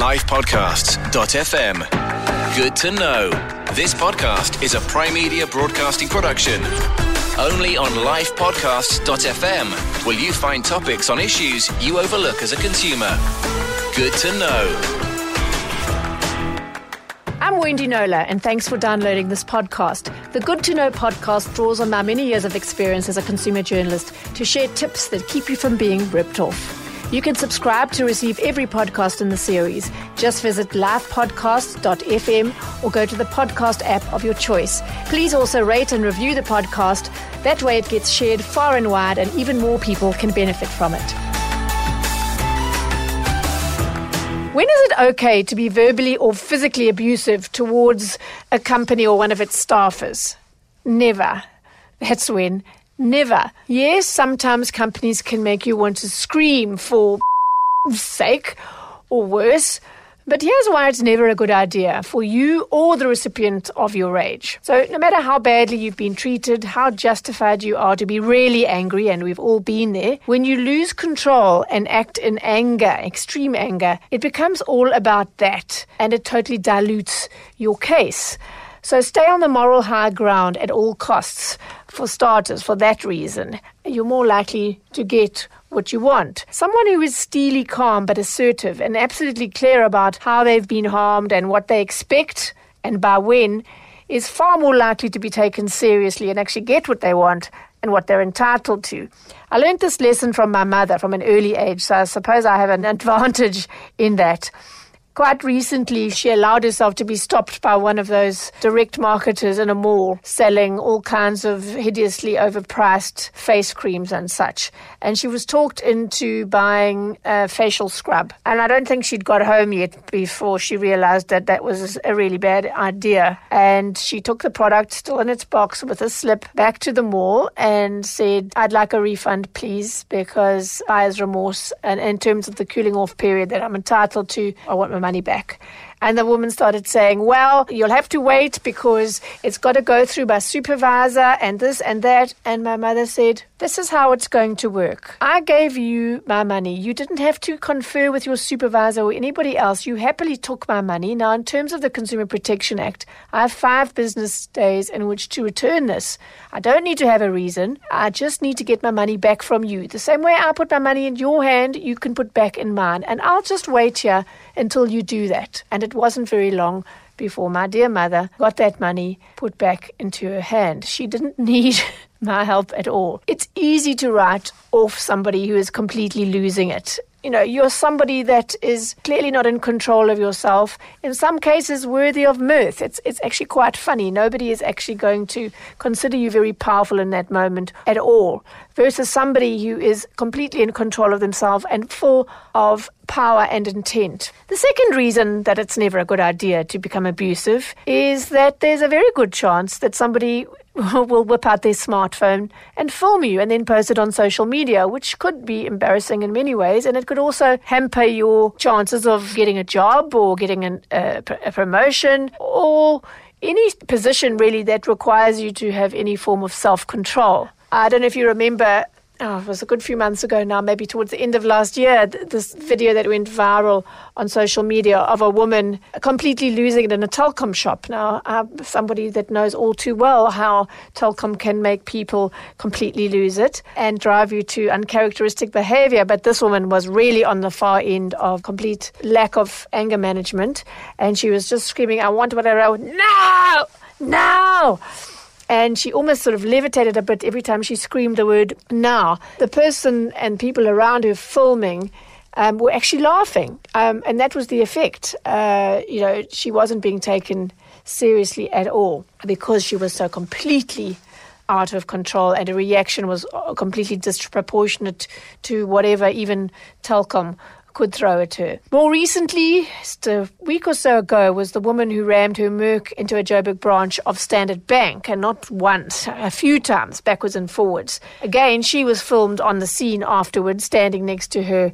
lifepodcasts.fm. Good to know. This podcast is a Primedia broadcasting production. Only on lifepodcasts.fm will you find topics on issues you overlook as a consumer. Good to know. I'm Wendy Knowler, and thanks for downloading this podcast. The Good to Know podcast draws on my many years of experience as a consumer journalist to share tips that keep you from being ripped off. You can subscribe to receive every podcast in the series. Just visit lifepodcast.fm or go to the podcast app of your choice. Please also rate and review the podcast. That way it gets shared far and wide, and even more people can benefit from it. When is it okay to be verbally or physically abusive towards a company or one of its staffers? Never. That's when. Never. Yes, sometimes companies can make you want to scream for sake or worse. But here's why it's never a good idea for you or the recipient of your rage. So, no matter how badly you've been treated, how justified you are to be really angry, and we've all been there, when you lose control and act in anger, extreme anger, it becomes all about that and it totally dilutes your case. So, stay on the moral high ground at all costs. For starters, for that reason, you're more likely to get what you want. Someone who is steely calm but assertive and absolutely clear about how they've been harmed and what they expect and by when is far more likely to be taken seriously and actually get what they want and what they're entitled to. I learned this lesson from my mother from an early age, so I suppose I have an advantage in that. Quite recently, she allowed herself to be stopped by one of those direct marketers in a mall selling all kinds of hideously overpriced face creams and such. And she was talked into buying a facial scrub. And I don't think she'd got home yet before she realized that that was a really bad idea. And she took the product still in its box with a slip back to the mall and said, I'd like a refund, please, because buyer's remorse. And in terms of the cooling off period that I'm entitled to, I want my money back. And the woman started saying, Well, you'll have to wait because it's got to go through my supervisor and this and that. And my mother said, This is how it's going to work. I gave you my money. You didn't have to confer with your supervisor or anybody else. You happily took my money. Now, in terms of the Consumer Protection Act, I have five business days in which to return this. I don't need to have a reason. I just need to get my money back from you. The same way I put my money in your hand, you can put back in mine. And I'll just wait here until you do that. And it wasn't very long before my dear mother got that money put back into her hand. She didn't need my help at all. It's easy to write off somebody who is completely losing it. You know, you're somebody that is clearly not in control of yourself. In some cases, worthy of mirth. It's it's actually quite funny. Nobody is actually going to consider you very powerful in that moment at all. Versus somebody who is completely in control of themselves and full of power and intent. The second reason that it's never a good idea to become abusive is that there's a very good chance that somebody will whip out their smartphone and film you and then post it on social media, which could be embarrassing in many ways. And it could also hamper your chances of getting a job or getting an, uh, a promotion or any position really that requires you to have any form of self control. I don't know if you remember oh, it was a good few months ago now, maybe towards the end of last year, this video that went viral on social media of a woman completely losing it in a Telkom shop. Now, I'm somebody that knows all too well how Telkom can make people completely lose it and drive you to uncharacteristic behavior. But this woman was really on the far end of complete lack of anger management. And she was just screaming, I want what I wrote. No! No! And she almost sort of levitated a bit every time she screamed the word now. The person and people around her filming um, were actually laughing, um, and that was the effect. Uh, you know, she wasn't being taken seriously at all because she was so completely out of control, and the reaction was uh, completely disproportionate to whatever even Telkom could throw at her. More recently, just a week or so ago, was the woman who rammed her Merc into a Joburg branch of Standard Bank, and not once, a few times, backwards and forwards. Again, she was filmed on the scene afterwards, standing next to her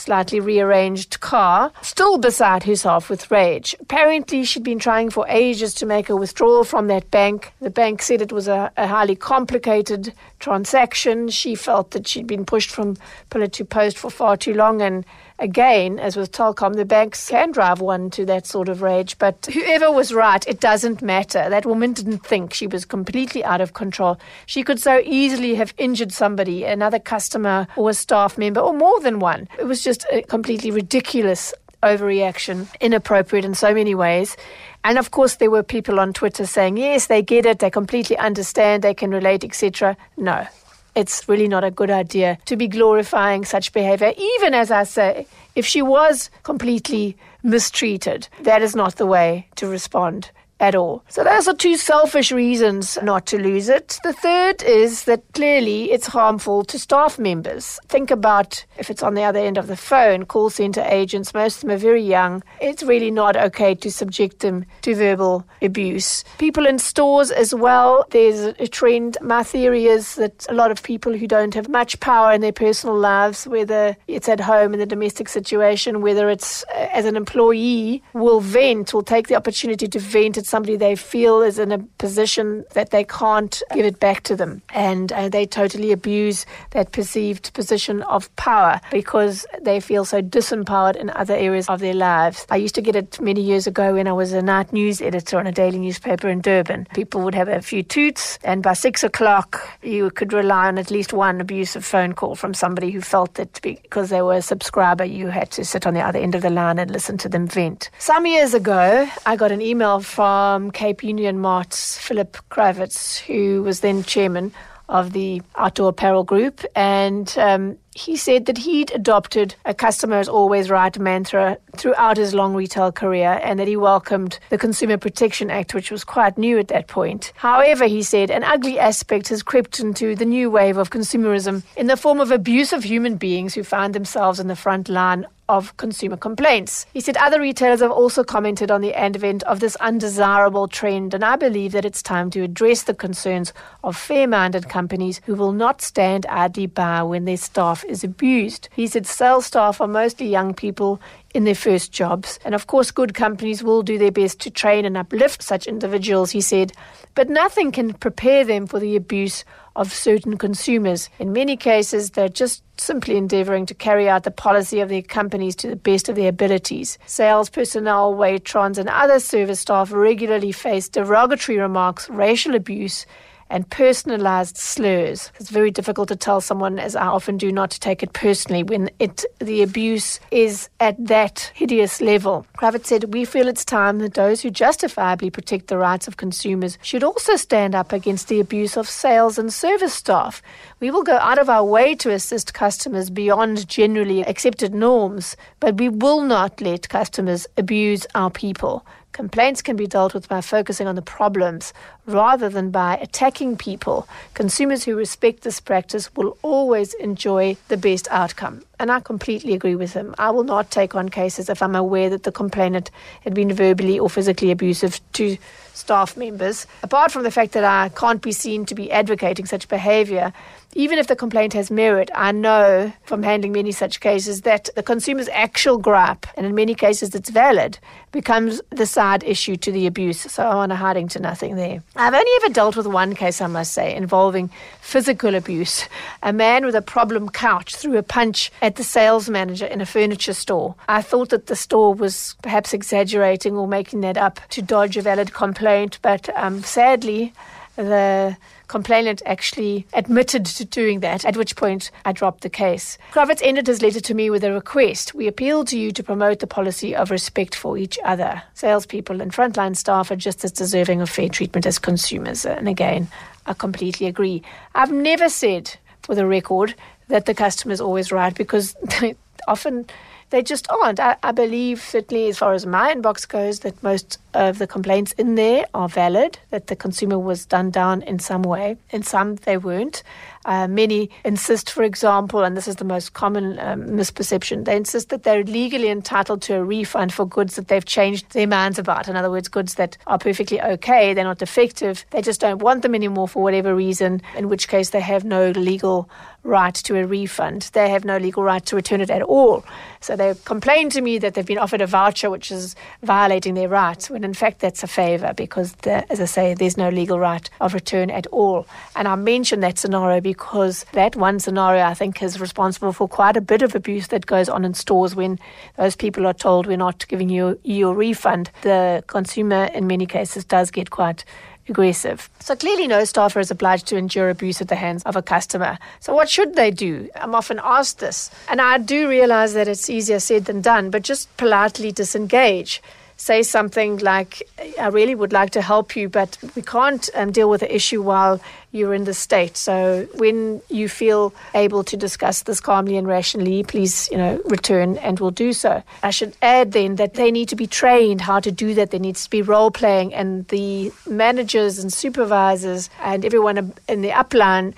slightly rearranged car, still beside herself with rage. Apparently, she'd been trying for ages to make a withdrawal from that bank. The bank said it was a, a highly complicated transaction. She felt that she'd been pushed from pillar to post for far too long and again, as with Telkom, the banks can drive one to that sort of rage. But whoever was right, it doesn't matter. That woman didn't think she was completely out of control. She could so easily have injured somebody, another customer or a staff member, or more than one. It was just a completely ridiculous overreaction, inappropriate in so many ways. And of course, there were people on Twitter saying, yes, they get it, they completely understand, they can relate, etc. No, it's really not a good idea to be glorifying such behavior. Even as I say, if she was completely mistreated, that is not the way to respond at all. So those are two selfish reasons not to lose it. The third is that clearly it's harmful to staff members. Think about if it's on the other end of the phone, call center agents, most of them are very young. It's really not okay to subject them to verbal abuse. People in stores as well, there's a trend. My theory is that a lot of people who don't have much power in their personal lives, whether it's at home in the domestic situation, whether it's uh, as an employee, will vent, will take the opportunity to vent somebody they feel is in a position that they can't give it back to them. And uh, they totally abuse that perceived position of power because they feel so disempowered in other areas of their lives. I used to get it many years ago when I was a night news editor on a daily newspaper in Durban. People would have a few toots, and by six o'clock, you could rely on at least one abusive phone call from somebody who felt that because they were a subscriber, you had to sit on the other end of the line and listen to them vent. Some years ago, I got an email from um, Cape Union Mart's Philip Krawitz, who was then chairman of the Outdoor Apparel Group, and um, he said that he'd adopted a customer is always right mantra throughout his long retail career and that he welcomed the Consumer Protection Act, which was quite new at that point. However, he said, an ugly aspect has crept into the new wave of consumerism in the form of abuse of human beings who find themselves in the front line of consumer complaints. He said other retailers have also commented on the advent of this undesirable trend, and I believe that it's time to address the concerns of fair minded companies who will not stand idly by when their staff is abused. He said sales staff are mostly young people in their first jobs. And of course, good companies will do their best to train and uplift such individuals, he said, but nothing can prepare them for the abuse of certain consumers. In many cases, they're just simply endeavoring to carry out the policy of their companies to the best of their abilities. Sales personnel, waitrons, and other service staff regularly face derogatory remarks, racial abuse, and personalized slurs. It's very difficult to tell someone, as I often do, not to take it personally when it the abuse is at that hideous level. Krawitz said, We feel it's time that those who justifiably protect the rights of consumers should also stand up against the abuse of sales and service staff. We will go out of our way to assist customers beyond generally accepted norms, but we will not let customers abuse our people. Complaints can be dealt with by focusing on the problems rather than by attacking people. Consumers who respect this practice will always enjoy the best outcome. And I completely agree with him. I will not take on cases if I'm aware that the complainant had been verbally or physically abusive to staff members. Apart from the fact that I can't be seen to be advocating such behavior, even if the complaint has merit, I know from handling many such cases that the consumer's actual gripe, and in many cases it's valid, becomes the side issue to the abuse. So I'm on a hiding to nothing there. I've only ever dealt with one case, I must say, involving physical abuse. A man with a problem couch threw a punch at the sales manager in a furniture store. I thought that the store was perhaps exaggerating or making that up to dodge a valid complaint, but um, sadly, the complainant actually admitted to doing that, at which point I dropped the case. Krawitz ended his letter to me with a request. We appeal to you to promote the policy of respect for each other. Salespeople and frontline staff are just as deserving of fair treatment as consumers. And again, I completely agree. I've never said, for the record, that the customer is always right because often they just aren't. I, I, believe, certainly as far as my inbox goes, that most of the complaints in there are valid, that the consumer was done down in some way. In some, they weren't. Uh, many insist, for example, and this is the most common um, misperception, they insist that they're legally entitled to a refund for goods that they've changed their minds about. In other words, goods that are perfectly okay, they're not defective, they just don't want them anymore for whatever reason, in which case they have no legal right to a refund. They have no legal right to return it at all. So they complain to me that they've been offered a voucher which is violating their rights, when in fact that's a favor because, the, as I say, there's no legal right of return at all. And I mention that scenario because that one scenario, I think, is responsible for quite a bit of abuse that goes on in stores when those people are told we're not giving you your refund. The consumer, in many cases, does get quite aggressive. So clearly, no staffer is obliged to endure abuse at the hands of a customer. So, what should they do? I'm often asked this. And I do realize that it's easier said than done, but just politely disengage say something like, I really would like to help you, but we can't um, deal with the issue while you're in the state. So when you feel able to discuss this calmly and rationally, please, you know, return and we'll do so. I should add then that they need to be trained how to do that. There needs to be role playing and the managers and supervisors and everyone in the upline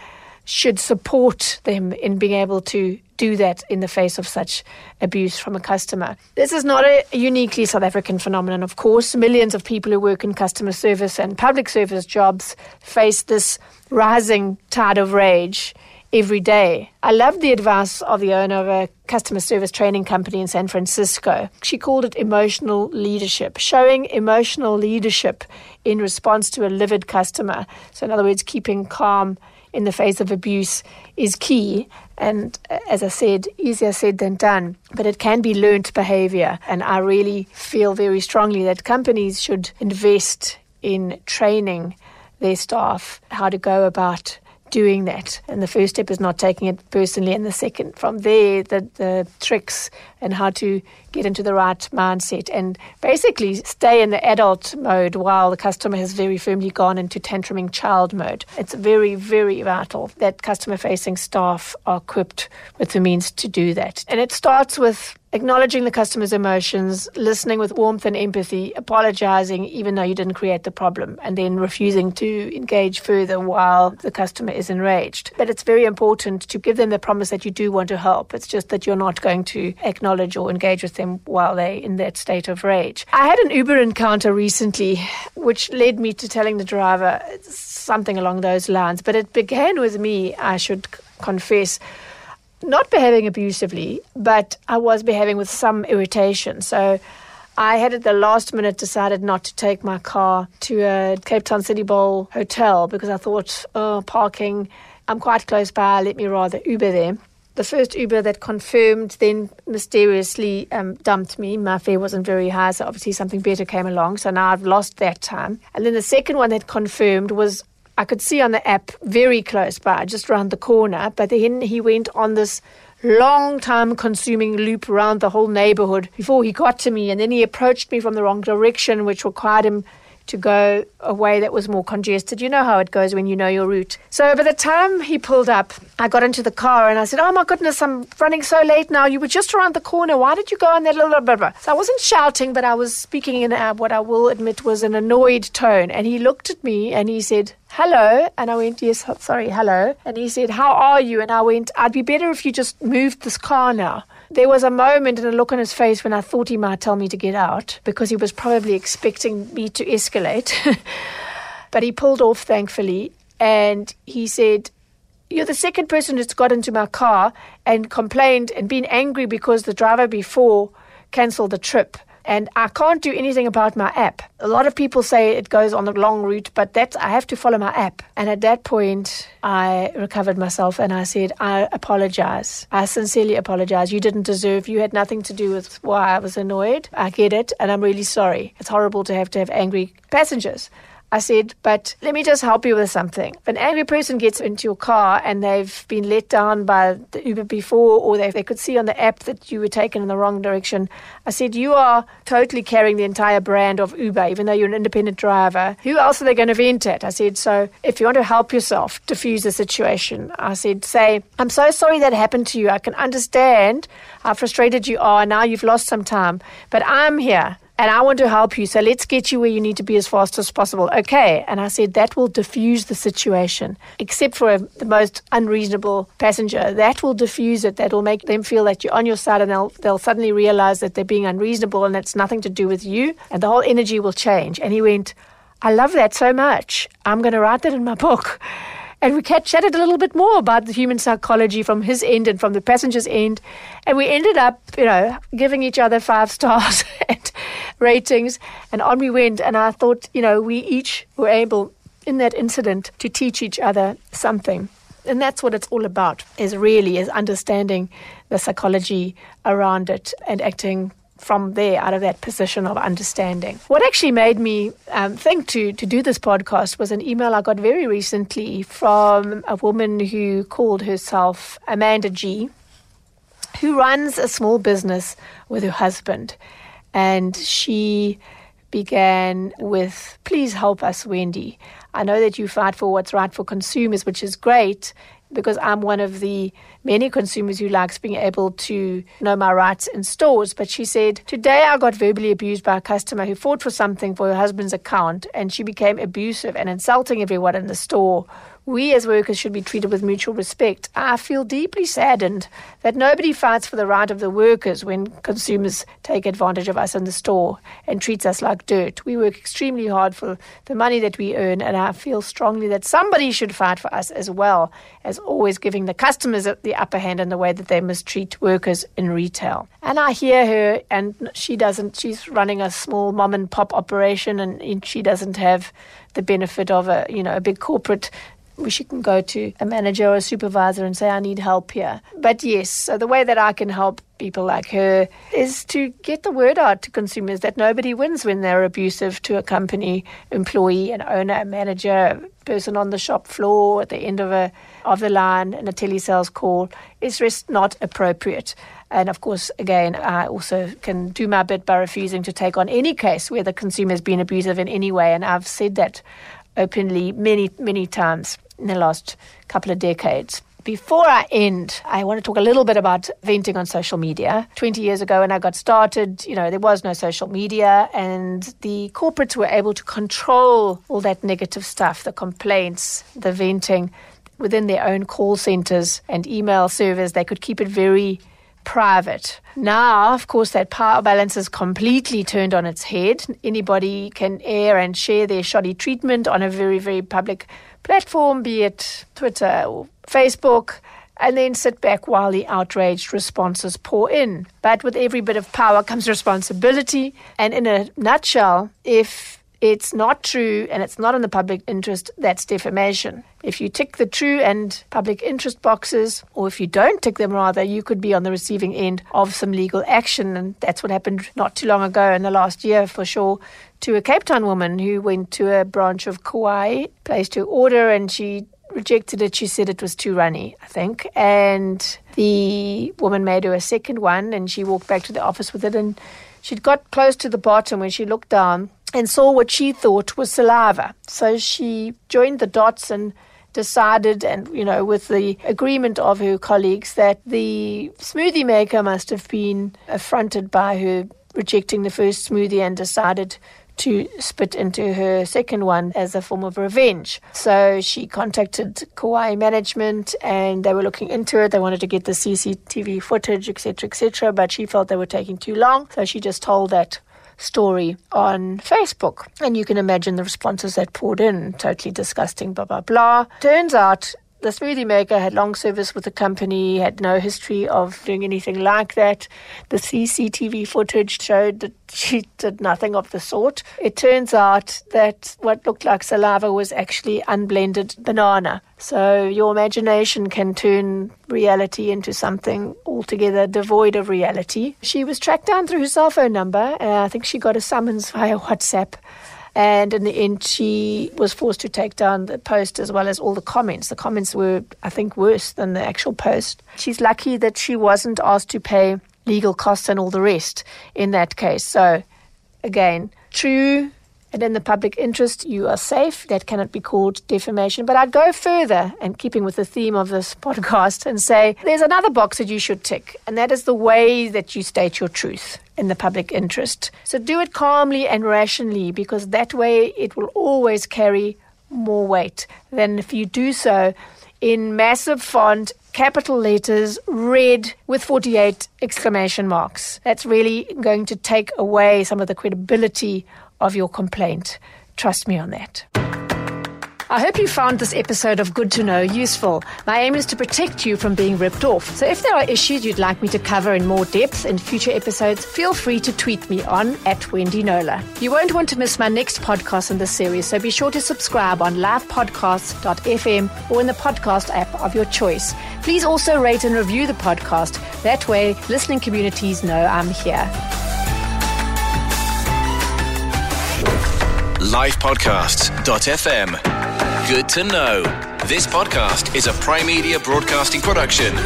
should support them in being able to do that in the face of such abuse from a customer. This is not a uniquely South African phenomenon, of course. Millions of people who work in customer service and public service jobs face this rising tide of rage every day. I love the advice of the owner of a customer service training company in San Francisco. She called it emotional leadership, showing emotional leadership in response to a livid customer. So, in other words, keeping calm in the face of abuse is key. And uh, as I said, easier said than done, but it can be learnt behavior. And I really feel very strongly that companies should invest in training their staff how to go about doing that. And the first step is not taking it personally. And the second, from there, the, the tricks and how to get into the right mindset and basically stay in the adult mode while the customer has very firmly gone into tantruming child mode. It's very, very vital that customer facing staff are equipped with the means to do that. And it starts with acknowledging the customer's emotions, listening with warmth and empathy, apologizing even though you didn't create the problem, and then refusing to engage further while the customer is enraged. But it's very important to give them the promise that you do want to help. It's just that you're not going to acknowledge or engage with them while they're in that state of rage. I had an Uber encounter recently, which led me to telling the driver something along those lines, but it began with me, I should confess not behaving abusively, but I was behaving with some irritation. So I had at the last minute decided not to take my car to a Cape Town City Bowl hotel because I thought, oh, parking, I'm quite close by, let me rather Uber there. The first Uber that confirmed then mysteriously um, dumped me. My fare wasn't very high, so obviously something better came along. So now I've lost that time. And then the second one that confirmed was I could see on the app very close by, just around the corner. But then he went on this long time consuming loop around the whole neighborhood before he got to me. And then he approached me from the wrong direction, which required him to go a way that was more congested. You know how it goes when you know your route. So by the time he pulled up, I got into the car and I said, Oh my goodness, I'm running so late now. You were just around the corner. Why did you go on that little blah, blah? So I wasn't shouting, but I was speaking in a, what I will admit was an annoyed tone. And he looked at me and he said, hello. And I went, yes, sorry, hello. And he said, how are you? And I went, I'd be better if you just moved this car now. There was a moment and a look on his face when I thought he might tell me to get out because he was probably expecting me to escalate. but he pulled off, thankfully. And he said, You're the second person that's got into my car and complained and been angry because the driver before cancelled the trip and I can't do anything about my app. A lot of people say it goes on a long route, but that's I have to follow my app. And at that point, I recovered myself and I said, I apologize. I sincerely apologize. You didn't deserve. You had nothing to do with why I was annoyed. I get it, and I'm really sorry. It's horrible to have to have angry passengers. I said, but let me just help you with something. If an angry person gets into your car and they've been let down by the Uber before, or they, they could see on the app that you were taken in the wrong direction, I said, you are totally carrying the entire brand of Uber, even though you're an independent driver. Who else are they going to vent at? I said, so if you want to help yourself diffuse the situation, I said, say, I'm so sorry that happened to you. I can understand how frustrated you are. Now you've lost some time, but I'm here and I want to help you. So let's get you where you need to be as fast as possible. Okay. And I said, that will diffuse the situation, except for the most unreasonable passenger. That will diffuse it. That will make them feel that you're on your side and they'll, they'll suddenly realize that they're being unreasonable and it's nothing to do with you. And the whole energy will change. And he went, I love that so much. I'm going to write that in my book. And we chatted a little bit more about the human psychology from his end and from the passenger's end. And we ended up, you know, giving each other five stars and ratings. And on we went. And I thought, you know, we each were able in that incident to teach each other something. And that's what it's all about, is really is understanding the psychology around it and acting from there, out of that position of understanding. What actually made me um, think to, to do this podcast was an email I got very recently from a woman who called herself Amanda G, who runs a small business with her husband. And she began with, Please help us, Wendy. I know that you fight for what's right for consumers, which is great because I'm one of the many consumers who likes being able to know my rights in stores. But she said, Today I got verbally abused by a customer who fought for something for her husband's account and she became abusive and insulting everyone in the store we as workers should be treated with mutual respect. I feel deeply saddened that nobody fights for the right of the workers when consumers take advantage of us in the store and treats us like dirt. We work extremely hard for the money that we earn, and I feel strongly that somebody should fight for us as well as always giving the customers the upper hand in the way that they mistreat workers in retail. And I hear her, and she doesn't, she's running a small mom and pop operation, and she doesn't have the benefit of a you know a big corporate she can go to a manager or a supervisor and say, I need help here. But yes, so the way that I can help people like her is to get the word out to consumers that nobody wins when they're abusive to a company employee, an owner, a manager, a person on the shop floor at the end of a of the line in a telesales call. It's just not appropriate. And of course, again, I also can do my bit by refusing to take on any case where the consumer has been abusive in any way. And I've said that openly many, many times in the last couple of decades. Before I end, I want to talk a little bit about venting on social media. 20 years ago, when I got started, you know, there was no social media, and the corporates were able to control all that negative stuff, the complaints, the venting within their own call centers and email servers. They could keep it very private. Now, of course, that power balance is completely turned on its head. Anybody can air and share their shoddy treatment on a very, very public platform, be it Twitter or Facebook, and then sit back while the outraged responses pour in. But with every bit of power comes responsibility. And in a nutshell, if it's not true and it's not in the public interest, that's defamation. If you tick the true and public interest boxes, or if you don't tick them rather, you could be on the receiving end of some legal action. And that's what happened not too long ago in the last year for sure to a Cape Town woman who went to a branch of Kauai, placed her order, and she rejected it. She said it was too runny, I think. And the woman made her a second one, and she walked back to the office with it. And she'd got close to the bottom when she looked down and saw what she thought was saliva. So she joined the dots and decided, and you know, with the agreement of her colleagues, that the smoothie maker must have been affronted by her rejecting the first smoothie and decided to spit into her second one as a form of revenge. So she contacted Kauai management and they were looking into it. They wanted to get the CCTV footage, etc., etc., but she felt they were taking too long. So she just told that story on Facebook. And you can imagine the responses that poured in totally disgusting, blah, blah, blah. Turns out the smoothie maker had long service with the company, had no history of doing anything like that. The CCTV footage showed that she did nothing of the sort. It turns out that what looked like saliva was actually unblended banana. So your imagination can turn reality into something altogether devoid of reality. She was tracked down through her cell phone number. Uh, I think she got a summons via WhatsApp. And in the end, she was forced to take down the post as well as all the comments. The comments were, I think, worse than the actual post. She's lucky that she wasn't asked to pay legal costs and all the rest in that case. So, again, true and in the public interest, you are safe. That cannot be called defamation. But I'd go further, and keeping with the theme of this podcast, and say there's another box that you should tick, and that is the way that you state your truth in the public interest. So do it calmly and rationally, because that way it will always carry more weight than if you do so in massive font, capital letters, red with 48 exclamation marks. That's really going to take away some of the credibility of your complaint. Trust me on that. I hope you found this episode of Good to Know useful. My aim is to protect you from being ripped off. So if there are issues you'd like me to cover in more depth in future episodes, feel free to tweet me on at Wendy Knowler. You won't want to miss my next podcast in this series, so be sure to subscribe on livepodcasts.fm or in the podcast app of your choice. Please also rate and review the podcast. That way, listening communities know I'm here. livepodcasts.fm. Good to know. This podcast is a Primedia broadcasting production.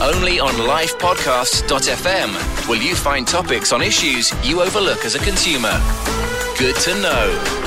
Only on livepodcasts.fm will you find topics on issues you overlook as a consumer. Good to know.